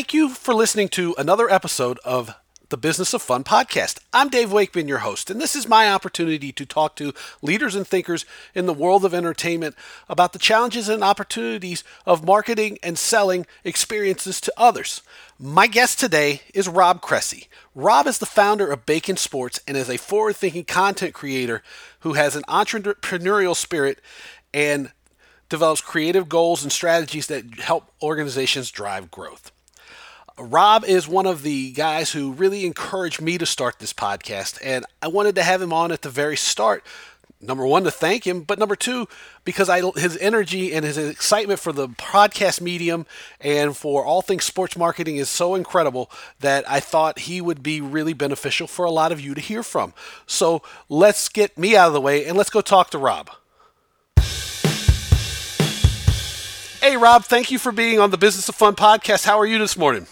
Thank you for listening to another episode of the Business of Fun podcast. I'm Dave Wakeman, your host, and this is my opportunity to talk to leaders and thinkers in the world of entertainment about the challenges and opportunities of marketing and selling experiences to others. My guest today is Rob Cressy. Rob is the founder of Bacon Sports and is a forward thinking content creator who has an entrepreneurial spirit and develops creative goals and strategies that help organizations drive growth. Rob is one of the guys who really encouraged me to start this podcast, and I wanted to have him on at the very start. Number one, to thank him, but number two, because I his energy and his excitement for the podcast medium and for all things sports marketing is so incredible that I thought he would be really beneficial for a lot of you to hear from. So let's get me out of the way and let's go talk to Rob. Hey, Rob, thank you for being on the Business of Fun podcast. How are you this morning?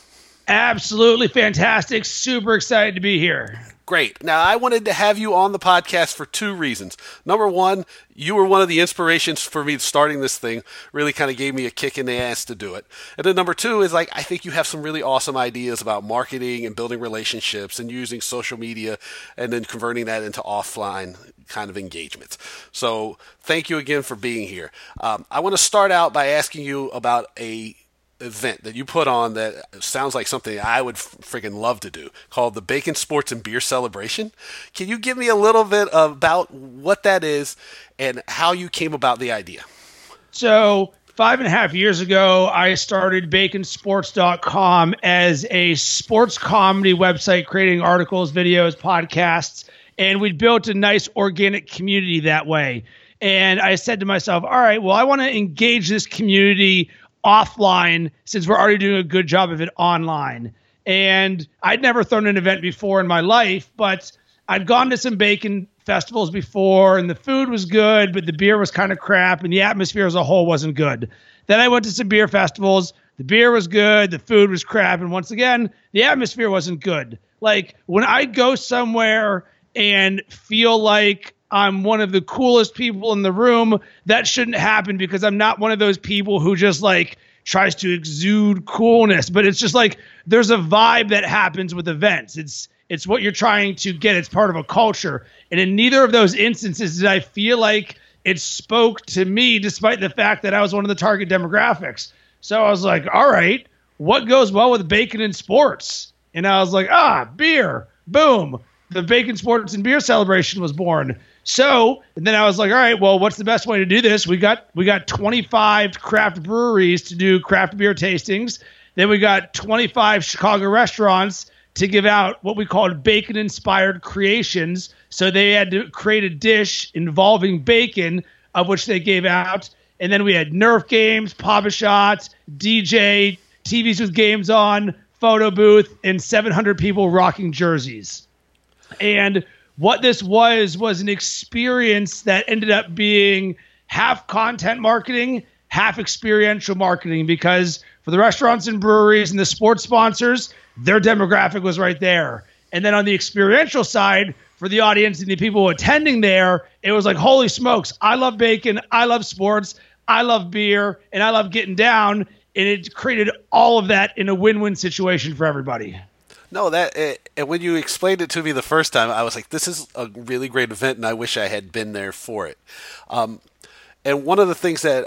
Absolutely fantastic. Super excited to be here. Great. Now, I wanted to have you on the podcast for two reasons. Number one, you were one of the inspirations for me starting this thing, really kind of gave me a kick in the ass to do it. And then number two is like, I think you have some really awesome ideas about marketing and building relationships and using social media and then converting that into offline kind of engagements. So, thank you again for being here. Um, I want to start out by asking you about a event that you put on that sounds like something I would freaking love to do called the Bacon Sports and Beer Celebration. Can you give me a little bit about what that is and how you came about the idea? So, five and a half years ago, I started baconsports.com as a sports comedy website, creating articles, videos, podcasts, and we built a nice organic community that way. And I said to myself, all right, well, I want to engage this community offline since we're already doing a good job of it online. And I'd never thrown an event before in my life, but I'd gone to some bacon festivals before and the food was good, but the beer was kind of crap and the atmosphere as a whole wasn't good. Then I went to some beer festivals. The beer was good, the food was crap, and once again, the atmosphere wasn't good. Like when I go somewhere and feel like I'm one of the coolest people in the room. That shouldn't happen because I'm not one of those people who just like tries to exude coolness, but it's just like there's a vibe that happens with events. It's it's what you're trying to get. It's part of a culture. And in neither of those instances did I feel like it spoke to me despite the fact that I was one of the target demographics. So I was like, all right, what goes well with bacon and sports? And I was like, ah, beer. Boom. The bacon sports and beer celebration was born. So and then I was like, all right, well, what's the best way to do this? We got we got 25 craft breweries to do craft beer tastings. Then we got 25 Chicago restaurants to give out what we called bacon inspired creations. So they had to create a dish involving bacon, of which they gave out. And then we had Nerf games, Pop-A-Shots, DJ, TVs with games on, photo booth, and 700 people rocking jerseys. And what this was was an experience that ended up being half content marketing, half experiential marketing because for the restaurants and breweries and the sports sponsors, their demographic was right there. And then on the experiential side, for the audience and the people attending there, it was like, holy smokes, I love bacon, I love sports, I love beer, and I love getting down. And it created all of that in a win win situation for everybody. No, that eh, and when you explained it to me the first time, I was like, "This is a really great event," and I wish I had been there for it. Um, and one of the things that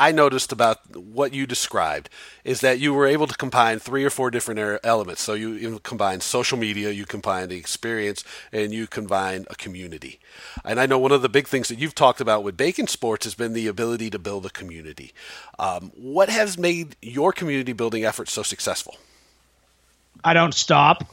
I noticed about what you described is that you were able to combine three or four different elements. So you, you combine social media, you combine the experience, and you combine a community. And I know one of the big things that you've talked about with Bacon Sports has been the ability to build a community. Um, what has made your community building efforts so successful? I don't stop.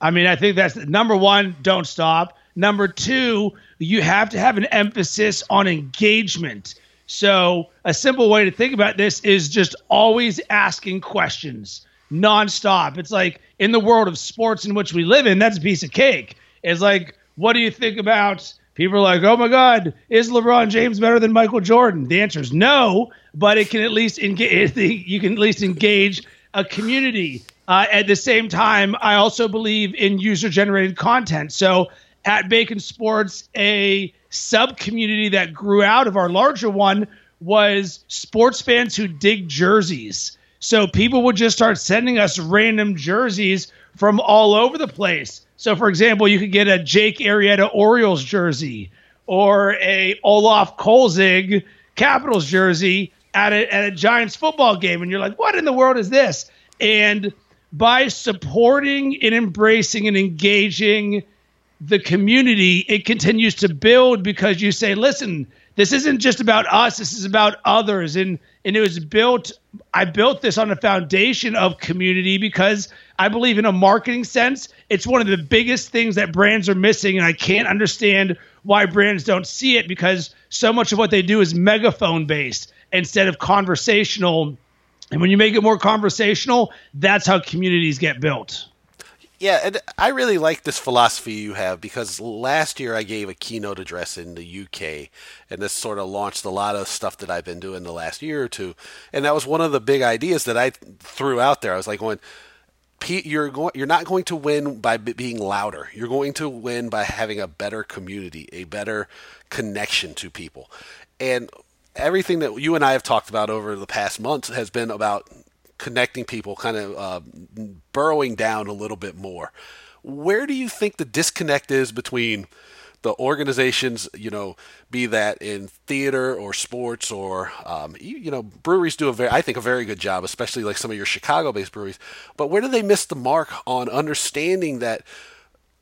I mean, I think that's number one, don't stop. Number two, you have to have an emphasis on engagement. So, a simple way to think about this is just always asking questions nonstop. It's like in the world of sports in which we live in, that's a piece of cake. It's like, what do you think about? People are like, oh my God, is LeBron James better than Michael Jordan? The answer is no, but it can at least engage. You can at least engage a community. Uh, at the same time, I also believe in user generated content. So at Bacon Sports, a sub community that grew out of our larger one was sports fans who dig jerseys. So people would just start sending us random jerseys from all over the place. So, for example, you could get a Jake Arrieta Orioles jersey or a Olaf Kolzig Capitals jersey at a, at a Giants football game. And you're like, what in the world is this? And by supporting and embracing and engaging the community, it continues to build because you say, listen, this isn't just about us, this is about others. And and it was built I built this on a foundation of community because I believe in a marketing sense, it's one of the biggest things that brands are missing. And I can't understand why brands don't see it because so much of what they do is megaphone based instead of conversational. And when you make it more conversational, that's how communities get built. Yeah, and I really like this philosophy you have because last year I gave a keynote address in the UK, and this sort of launched a lot of stuff that I've been doing the last year or two. And that was one of the big ideas that I threw out there. I was like, going, you're going, you're not going to win by being louder. You're going to win by having a better community, a better connection to people, and everything that you and I have talked about over the past months has been about connecting people, kind of uh, burrowing down a little bit more. Where do you think the disconnect is between the organizations, you know, be that in theater or sports or, um, you, you, know, breweries do a very, I think, a very good job, especially like some of your Chicago-based breweries. But where do they miss the mark on understanding that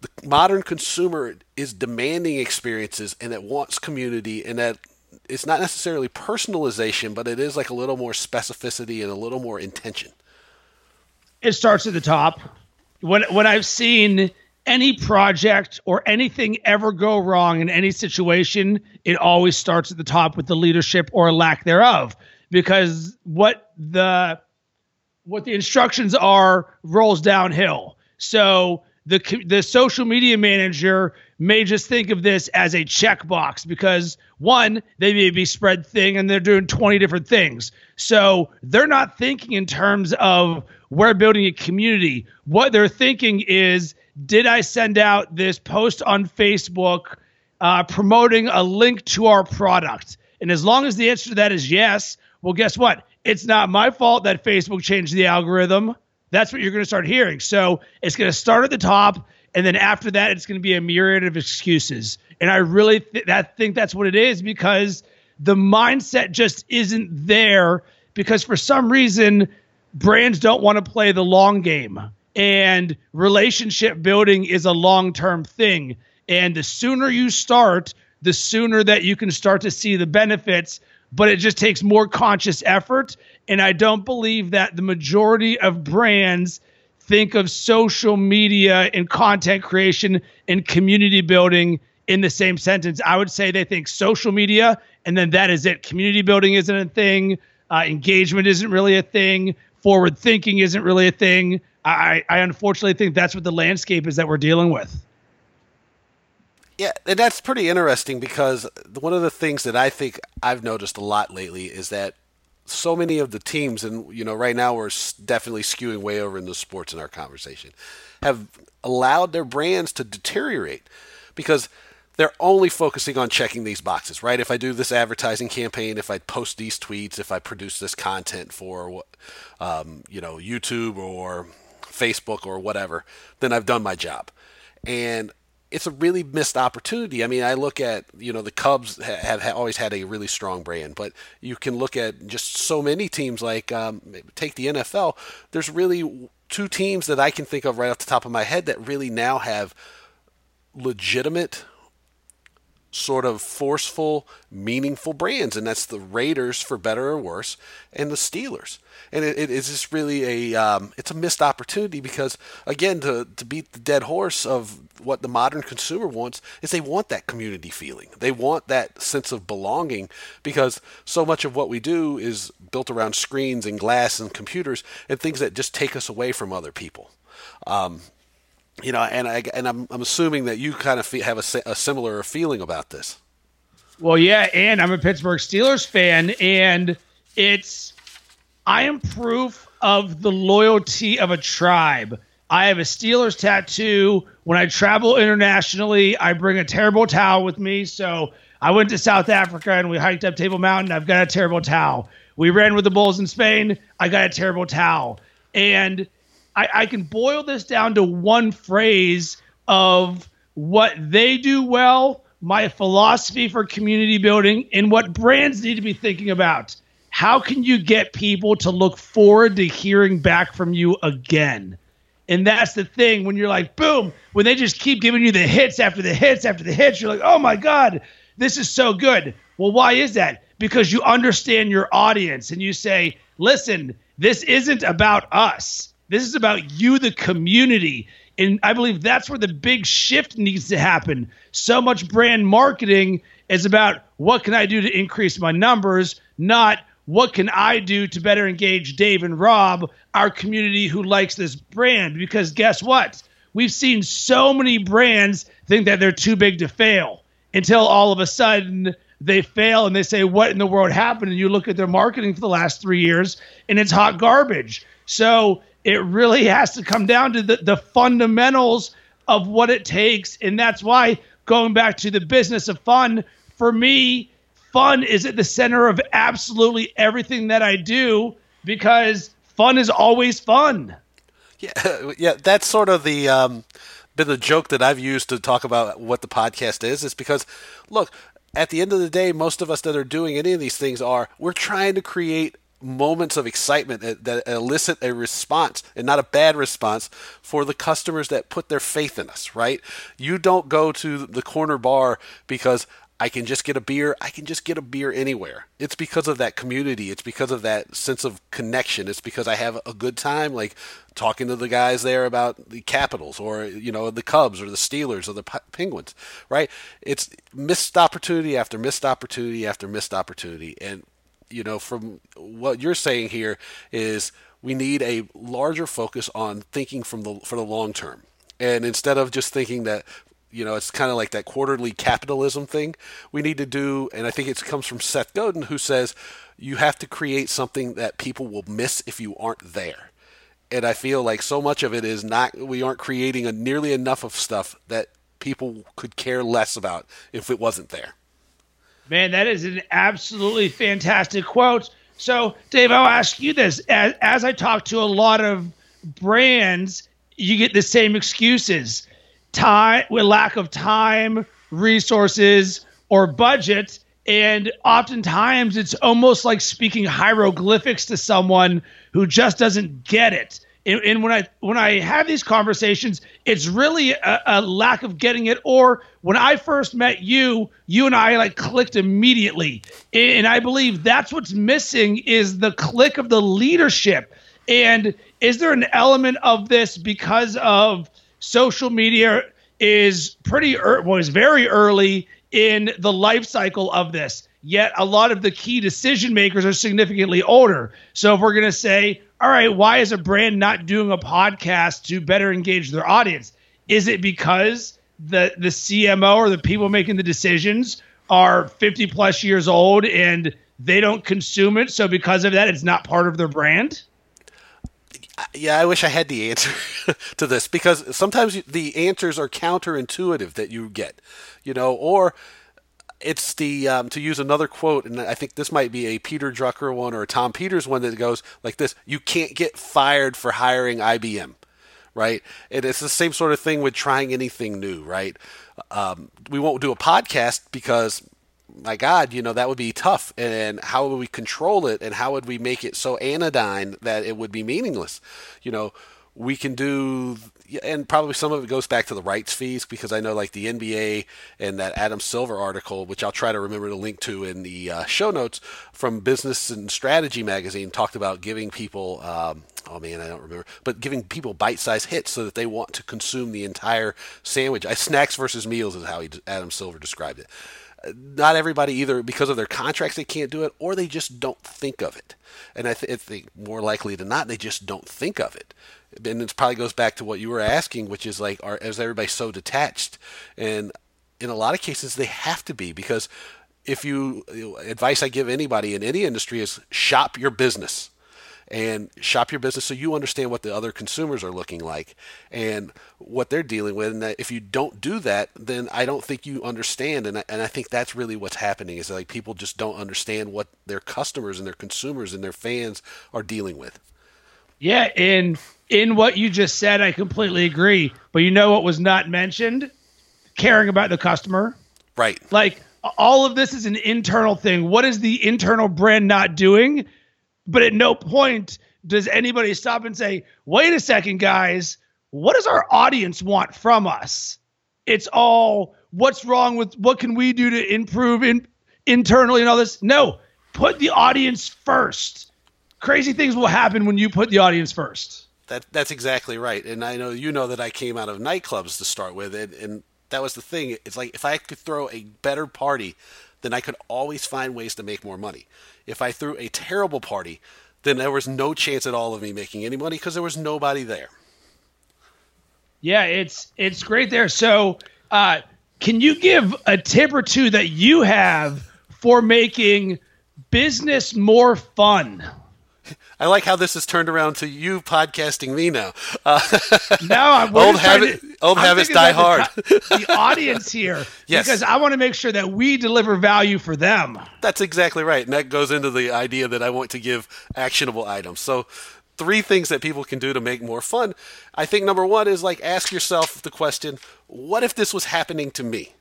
the modern consumer is demanding experiences and that wants community and that it's not necessarily personalization, but it is like a little more specificity and a little more intention. It starts at the top. When when I've seen any project or anything ever go wrong in any situation, it always starts at the top with the leadership or lack thereof. Because what the what the instructions are rolls downhill. So the the social media manager may just think of this as a checkbox because one, they may be spread thing and they're doing 20 different things. So they're not thinking in terms of we're building a community. What they're thinking is, did I send out this post on Facebook uh, promoting a link to our product? And as long as the answer to that is yes, well, guess what? It's not my fault that Facebook changed the algorithm. That's what you're going to start hearing. So it's going to start at the top and then after that it's going to be a myriad of excuses. And i really th- that think that's what it is because the mindset just isn't there because for some reason brands don't want to play the long game. And relationship building is a long-term thing. And the sooner you start the sooner that you can start to see the benefits but it just takes more conscious effort and i don't believe that the majority of brands think of social media and content creation and community building in the same sentence. I would say they think social media and then that is it. Community building isn't a thing. Uh, engagement isn't really a thing. Forward thinking isn't really a thing. I, I unfortunately think that's what the landscape is that we're dealing with. Yeah, and that's pretty interesting because one of the things that I think I've noticed a lot lately is that so many of the teams, and you know, right now we're definitely skewing way over into sports in our conversation, have allowed their brands to deteriorate because they're only focusing on checking these boxes, right? If I do this advertising campaign, if I post these tweets, if I produce this content for, um, you know, YouTube or Facebook or whatever, then I've done my job. And it's a really missed opportunity. I mean, I look at you know the Cubs have, have, always had a really strong brand, but you can look at just so many teams. Like um, take the NFL. There's really two teams that I can think of right off the top of my head that really now have legitimate sort of forceful, meaningful brands, and that's the Raiders, for better or worse, and the Steelers. And it, it is just really a um, it's a missed opportunity because again, to to beat the dead horse of what the modern consumer wants is they want that community feeling. They want that sense of belonging because so much of what we do is built around screens and glass and computers and things that just take us away from other people. Um, you know, and I and I'm I'm assuming that you kind of have a, a similar feeling about this. Well, yeah, and I'm a Pittsburgh Steelers fan, and it's I am proof of the loyalty of a tribe. I have a Steelers tattoo. When I travel internationally, I bring a terrible towel with me. So I went to South Africa and we hiked up Table Mountain. I've got a terrible towel. We ran with the Bulls in Spain. I got a terrible towel. And I, I can boil this down to one phrase of what they do well, my philosophy for community building, and what brands need to be thinking about. How can you get people to look forward to hearing back from you again? And that's the thing when you're like, boom, when they just keep giving you the hits after the hits after the hits, you're like, oh my God, this is so good. Well, why is that? Because you understand your audience and you say, listen, this isn't about us. This is about you, the community. And I believe that's where the big shift needs to happen. So much brand marketing is about what can I do to increase my numbers, not what can I do to better engage Dave and Rob, our community who likes this brand? Because guess what? We've seen so many brands think that they're too big to fail until all of a sudden they fail and they say, What in the world happened? And you look at their marketing for the last three years and it's hot garbage. So it really has to come down to the, the fundamentals of what it takes. And that's why going back to the business of fun, for me, fun is at the center of absolutely everything that I do because fun is always fun. Yeah, yeah, that's sort of the um, been the joke that I've used to talk about what the podcast is. Is because, look, at the end of the day, most of us that are doing any of these things are we're trying to create moments of excitement that, that, elicit a response and not a bad response for the customers that put their faith in us right you don't go to the corner bar because I can just get a beer. I can just get a beer anywhere. It's because of that community. It's because of that sense of connection. It's because I have a good time, like talking to the guys there about the Capitals or you know the Cubs or the Steelers or the Penguins. Right? It's missed opportunity after missed opportunity after missed opportunity, and you know from what you're saying here is we need a larger focus on thinking from the for the long term. And instead of just thinking that you know, it's kind of like that quarterly capitalism thing we need to do. And I think it comes from Seth Godin, who says you have to create something that people will miss if you aren't there. And I feel like so much of it is not, we aren't creating a, nearly enough of stuff that people could care less about if it wasn't there. Man, that is an absolutely fantastic quote. So, Dave, I'll ask you this. As, as I talk to a lot of brands, you get the same excuses time with lack of time, resources, or budget. And oftentimes it's almost like speaking hieroglyphics to someone who just doesn't get it. And, and when I when I have these conversations, it's really a, a lack of getting it. Or when I first met you, you and I like clicked immediately. And I believe that's what's missing is the click of the leadership. And is there an element of this because of social media is pretty er- was very early in the life cycle of this. Yet a lot of the key decision makers are significantly older. So if we're going to say, all right, why is a brand not doing a podcast to better engage their audience? Is it because the the CMO or the people making the decisions are 50 plus years old and they don't consume it, so because of that it's not part of their brand? yeah, I wish I had the answer to this because sometimes the answers are counterintuitive that you get, you know, or it's the um, to use another quote, and I think this might be a Peter Drucker one or a Tom Peters one that goes like this: "You can't get fired for hiring IBM." Right, and it's the same sort of thing with trying anything new, right? Um, we won't do a podcast because my God, you know, that would be tough. And how would we control it? And how would we make it so anodyne that it would be meaningless? You know, we can do, and probably some of it goes back to the rights fees because I know like the NBA and that Adam Silver article, which I'll try to remember to link to in the uh, show notes from Business and Strategy magazine, talked about giving people. Um, oh man, I don't remember, but giving people bite-sized hits so that they want to consume the entire sandwich. I, snacks versus meals is how he, Adam Silver described it not everybody either because of their contracts they can't do it or they just don't think of it. And i, th- I think more likely than not they just don't think of it. And it probably goes back to what you were asking which is like are is everybody so detached? And in a lot of cases they have to be because if you, advice i give anybody in any industry is shop your business and shop your business so you understand what the other consumers are looking like and what they're dealing with. And if you don't do that, then I don't think you understand. And I, and I think that's really what's happening is like people just don't understand what their customers and their consumers and their fans are dealing with. Yeah, in in what you just said, I completely agree. But you know what was not mentioned? Caring about the customer. Right. Like all of this is an internal thing. What is the internal brand not doing? But at no point does anybody stop and say, wait a second, guys, what does our audience want from us? It's all what's wrong with what can we do to improve in, internally and all this. No, put the audience first. Crazy things will happen when you put the audience first. That that's exactly right. And I know you know that I came out of nightclubs to start with, and, and that was the thing. It's like if I could throw a better party, then I could always find ways to make more money. If I threw a terrible party, then there was no chance at all of me making any money because there was nobody there. Yeah, it's it's great there. So, uh, can you give a tip or two that you have for making business more fun? I like how this has turned around to you podcasting me now. Uh, no, I'm old habit, to, old I'm habits die hard. The, the audience here, yes. because I want to make sure that we deliver value for them. That's exactly right, and that goes into the idea that I want to give actionable items. So, three things that people can do to make more fun. I think number one is like ask yourself the question, what if this was happening to me?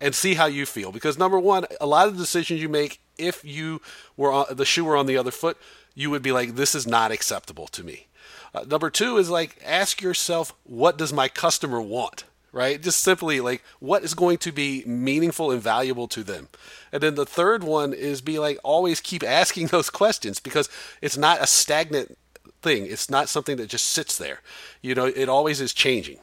And see how you feel. Because number one, a lot of the decisions you make, if you were on, the shoe were on the other foot, you would be like, this is not acceptable to me. Uh, number two is like, ask yourself, what does my customer want? Right? Just simply like, what is going to be meaningful and valuable to them? And then the third one is be like, always keep asking those questions because it's not a stagnant thing. It's not something that just sits there. You know, it always is changing.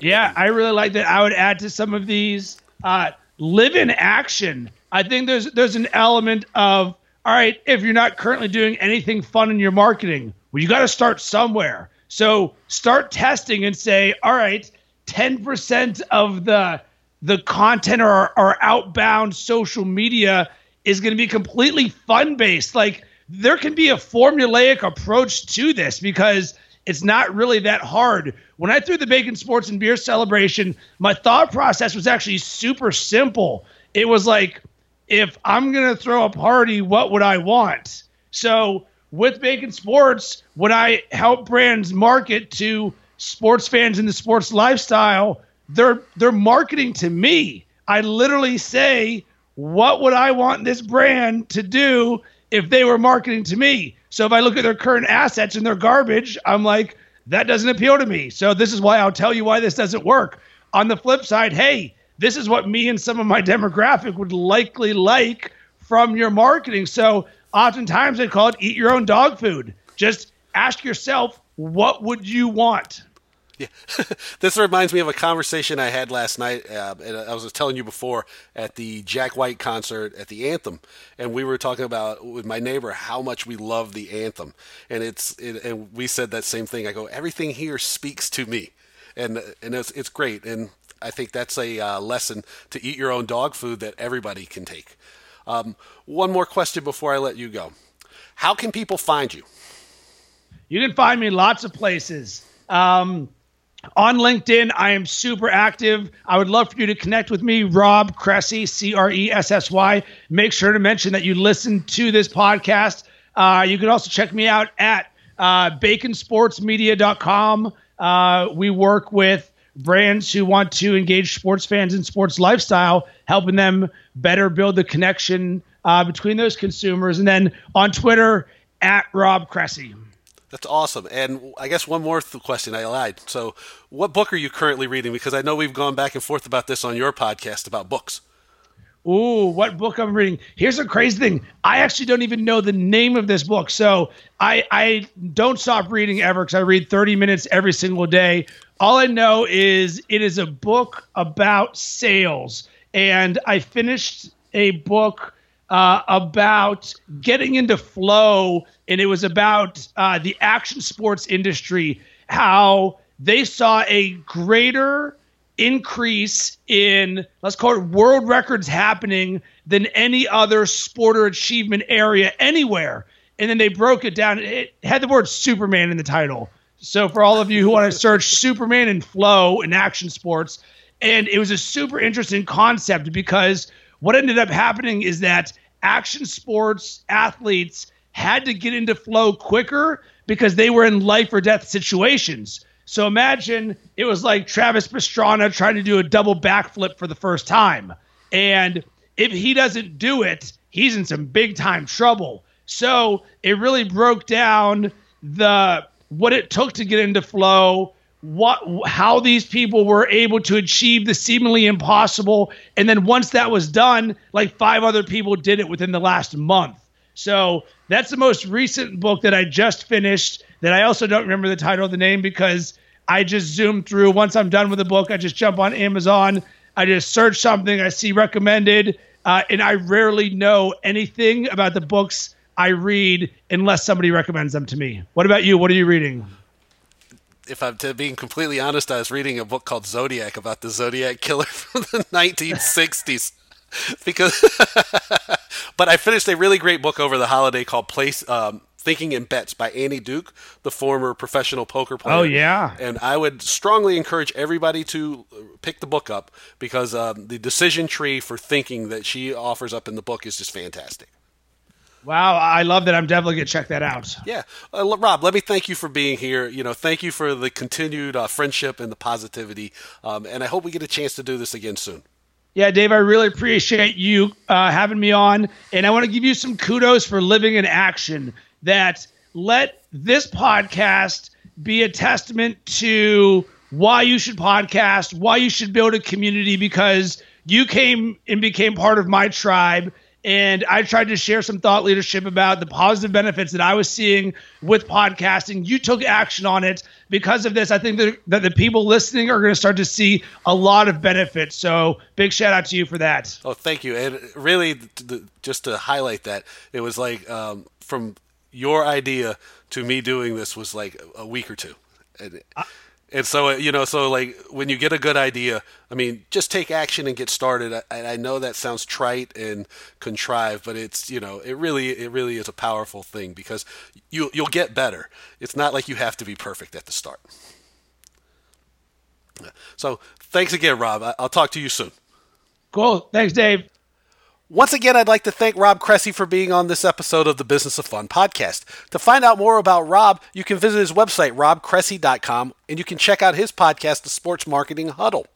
Yeah, I really like that. I would add to some of these uh, live in action. I think there's there's an element of all right, if you're not currently doing anything fun in your marketing, well, you got to start somewhere. So start testing and say, all right, 10% of the the content or, or outbound social media is going to be completely fun based. Like there can be a formulaic approach to this because it's not really that hard. When I threw the bacon sports and beer celebration, my thought process was actually super simple. It was like, if I'm going to throw a party, what would I want? So with Bacon Sports, when I help brands market to sports fans in the sports lifestyle, they're they're marketing to me. I literally say, what would I want this brand to do if they were marketing to me? So if I look at their current assets and their garbage, I'm like, that doesn't appeal to me. So this is why I'll tell you why this doesn't work. On the flip side, hey, this is what me and some of my demographic would likely like from your marketing. So oftentimes they call it eat your own dog food. Just ask yourself, what would you want? Yeah, this reminds me of a conversation I had last night. Uh, and I was telling you before at the Jack White concert at the Anthem, and we were talking about with my neighbor how much we love the Anthem, and it's it, and we said that same thing. I go, everything here speaks to me, and and it's it's great. And I think that's a uh, lesson to eat your own dog food that everybody can take. Um, one more question before I let you go. How can people find you? You can find me lots of places. Um, on LinkedIn, I am super active. I would love for you to connect with me, Rob Cressy, C R E S S Y. Make sure to mention that you listen to this podcast. Uh, you can also check me out at uh, baconsportsmedia.com. Uh, we work with brands who want to engage sports fans in sports lifestyle, helping them better build the connection uh, between those consumers. And then on Twitter, at Rob Cressy. That's awesome. And I guess one more th- question I lied. So, what book are you currently reading? Because I know we've gone back and forth about this on your podcast about books. Ooh, what book I'm reading? Here's a crazy thing. I actually don't even know the name of this book. So I I don't stop reading ever because I read 30 minutes every single day. All I know is it is a book about sales, and I finished a book uh, about getting into flow, and it was about uh, the action sports industry, how they saw a greater increase in let's call it world records happening than any other sport or achievement area anywhere and then they broke it down. It had the word Superman in the title. So for all of you who want to search Superman and flow in action sports, and it was a super interesting concept because what ended up happening is that action sports athletes had to get into flow quicker because they were in life or death situations. So imagine it was like Travis Pastrana trying to do a double backflip for the first time. And if he doesn't do it, he's in some big time trouble. So it really broke down the what it took to get into flow, what how these people were able to achieve the seemingly impossible, and then once that was done, like five other people did it within the last month. So that's the most recent book that I just finished. That I also don't remember the title of the name because I just zoom through. Once I'm done with the book, I just jump on Amazon. I just search something I see recommended, uh, and I rarely know anything about the books I read unless somebody recommends them to me. What about you? What are you reading? If I'm to being completely honest, I was reading a book called Zodiac about the Zodiac killer from the 1960s. because, but I finished a really great book over the holiday called Place um, Thinking in Bets by Annie Duke, the former professional poker player. Oh yeah, and I would strongly encourage everybody to pick the book up because um, the decision tree for thinking that she offers up in the book is just fantastic. Wow, I love that. I'm definitely gonna check that out. Yeah, uh, Rob, let me thank you for being here. You know, thank you for the continued uh, friendship and the positivity, um, and I hope we get a chance to do this again soon. Yeah, Dave, I really appreciate you uh, having me on, and I want to give you some kudos for living in action. That let this podcast be a testament to why you should podcast, why you should build a community, because you came and became part of my tribe and I tried to share some thought leadership about the positive benefits that I was seeing with podcasting. You took action on it. Because of this, I think that, that the people listening are going to start to see a lot of benefits. So, big shout out to you for that. Oh, thank you. And really, just to highlight that, it was like um, from your idea to me doing this was like a week or two. And, and so, uh, you know, so like when you get a good idea, I mean, just take action and get started. I, I know that sounds trite and contrived, but it's, you know, it really, it really is a powerful thing because you, you'll get better. It's not like you have to be perfect at the start. So thanks again, Rob. I'll talk to you soon. Cool. Thanks, Dave. Once again, I'd like to thank Rob Cressy for being on this episode of the Business of Fun podcast. To find out more about Rob, you can visit his website, robcressy.com, and you can check out his podcast, The Sports Marketing Huddle.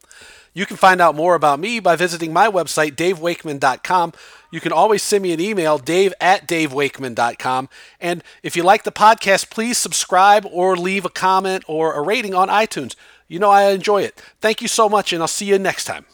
You can find out more about me by visiting my website, davewakeman.com. You can always send me an email, dave at davewakeman.com. And if you like the podcast, please subscribe or leave a comment or a rating on iTunes. You know I enjoy it. Thank you so much, and I'll see you next time.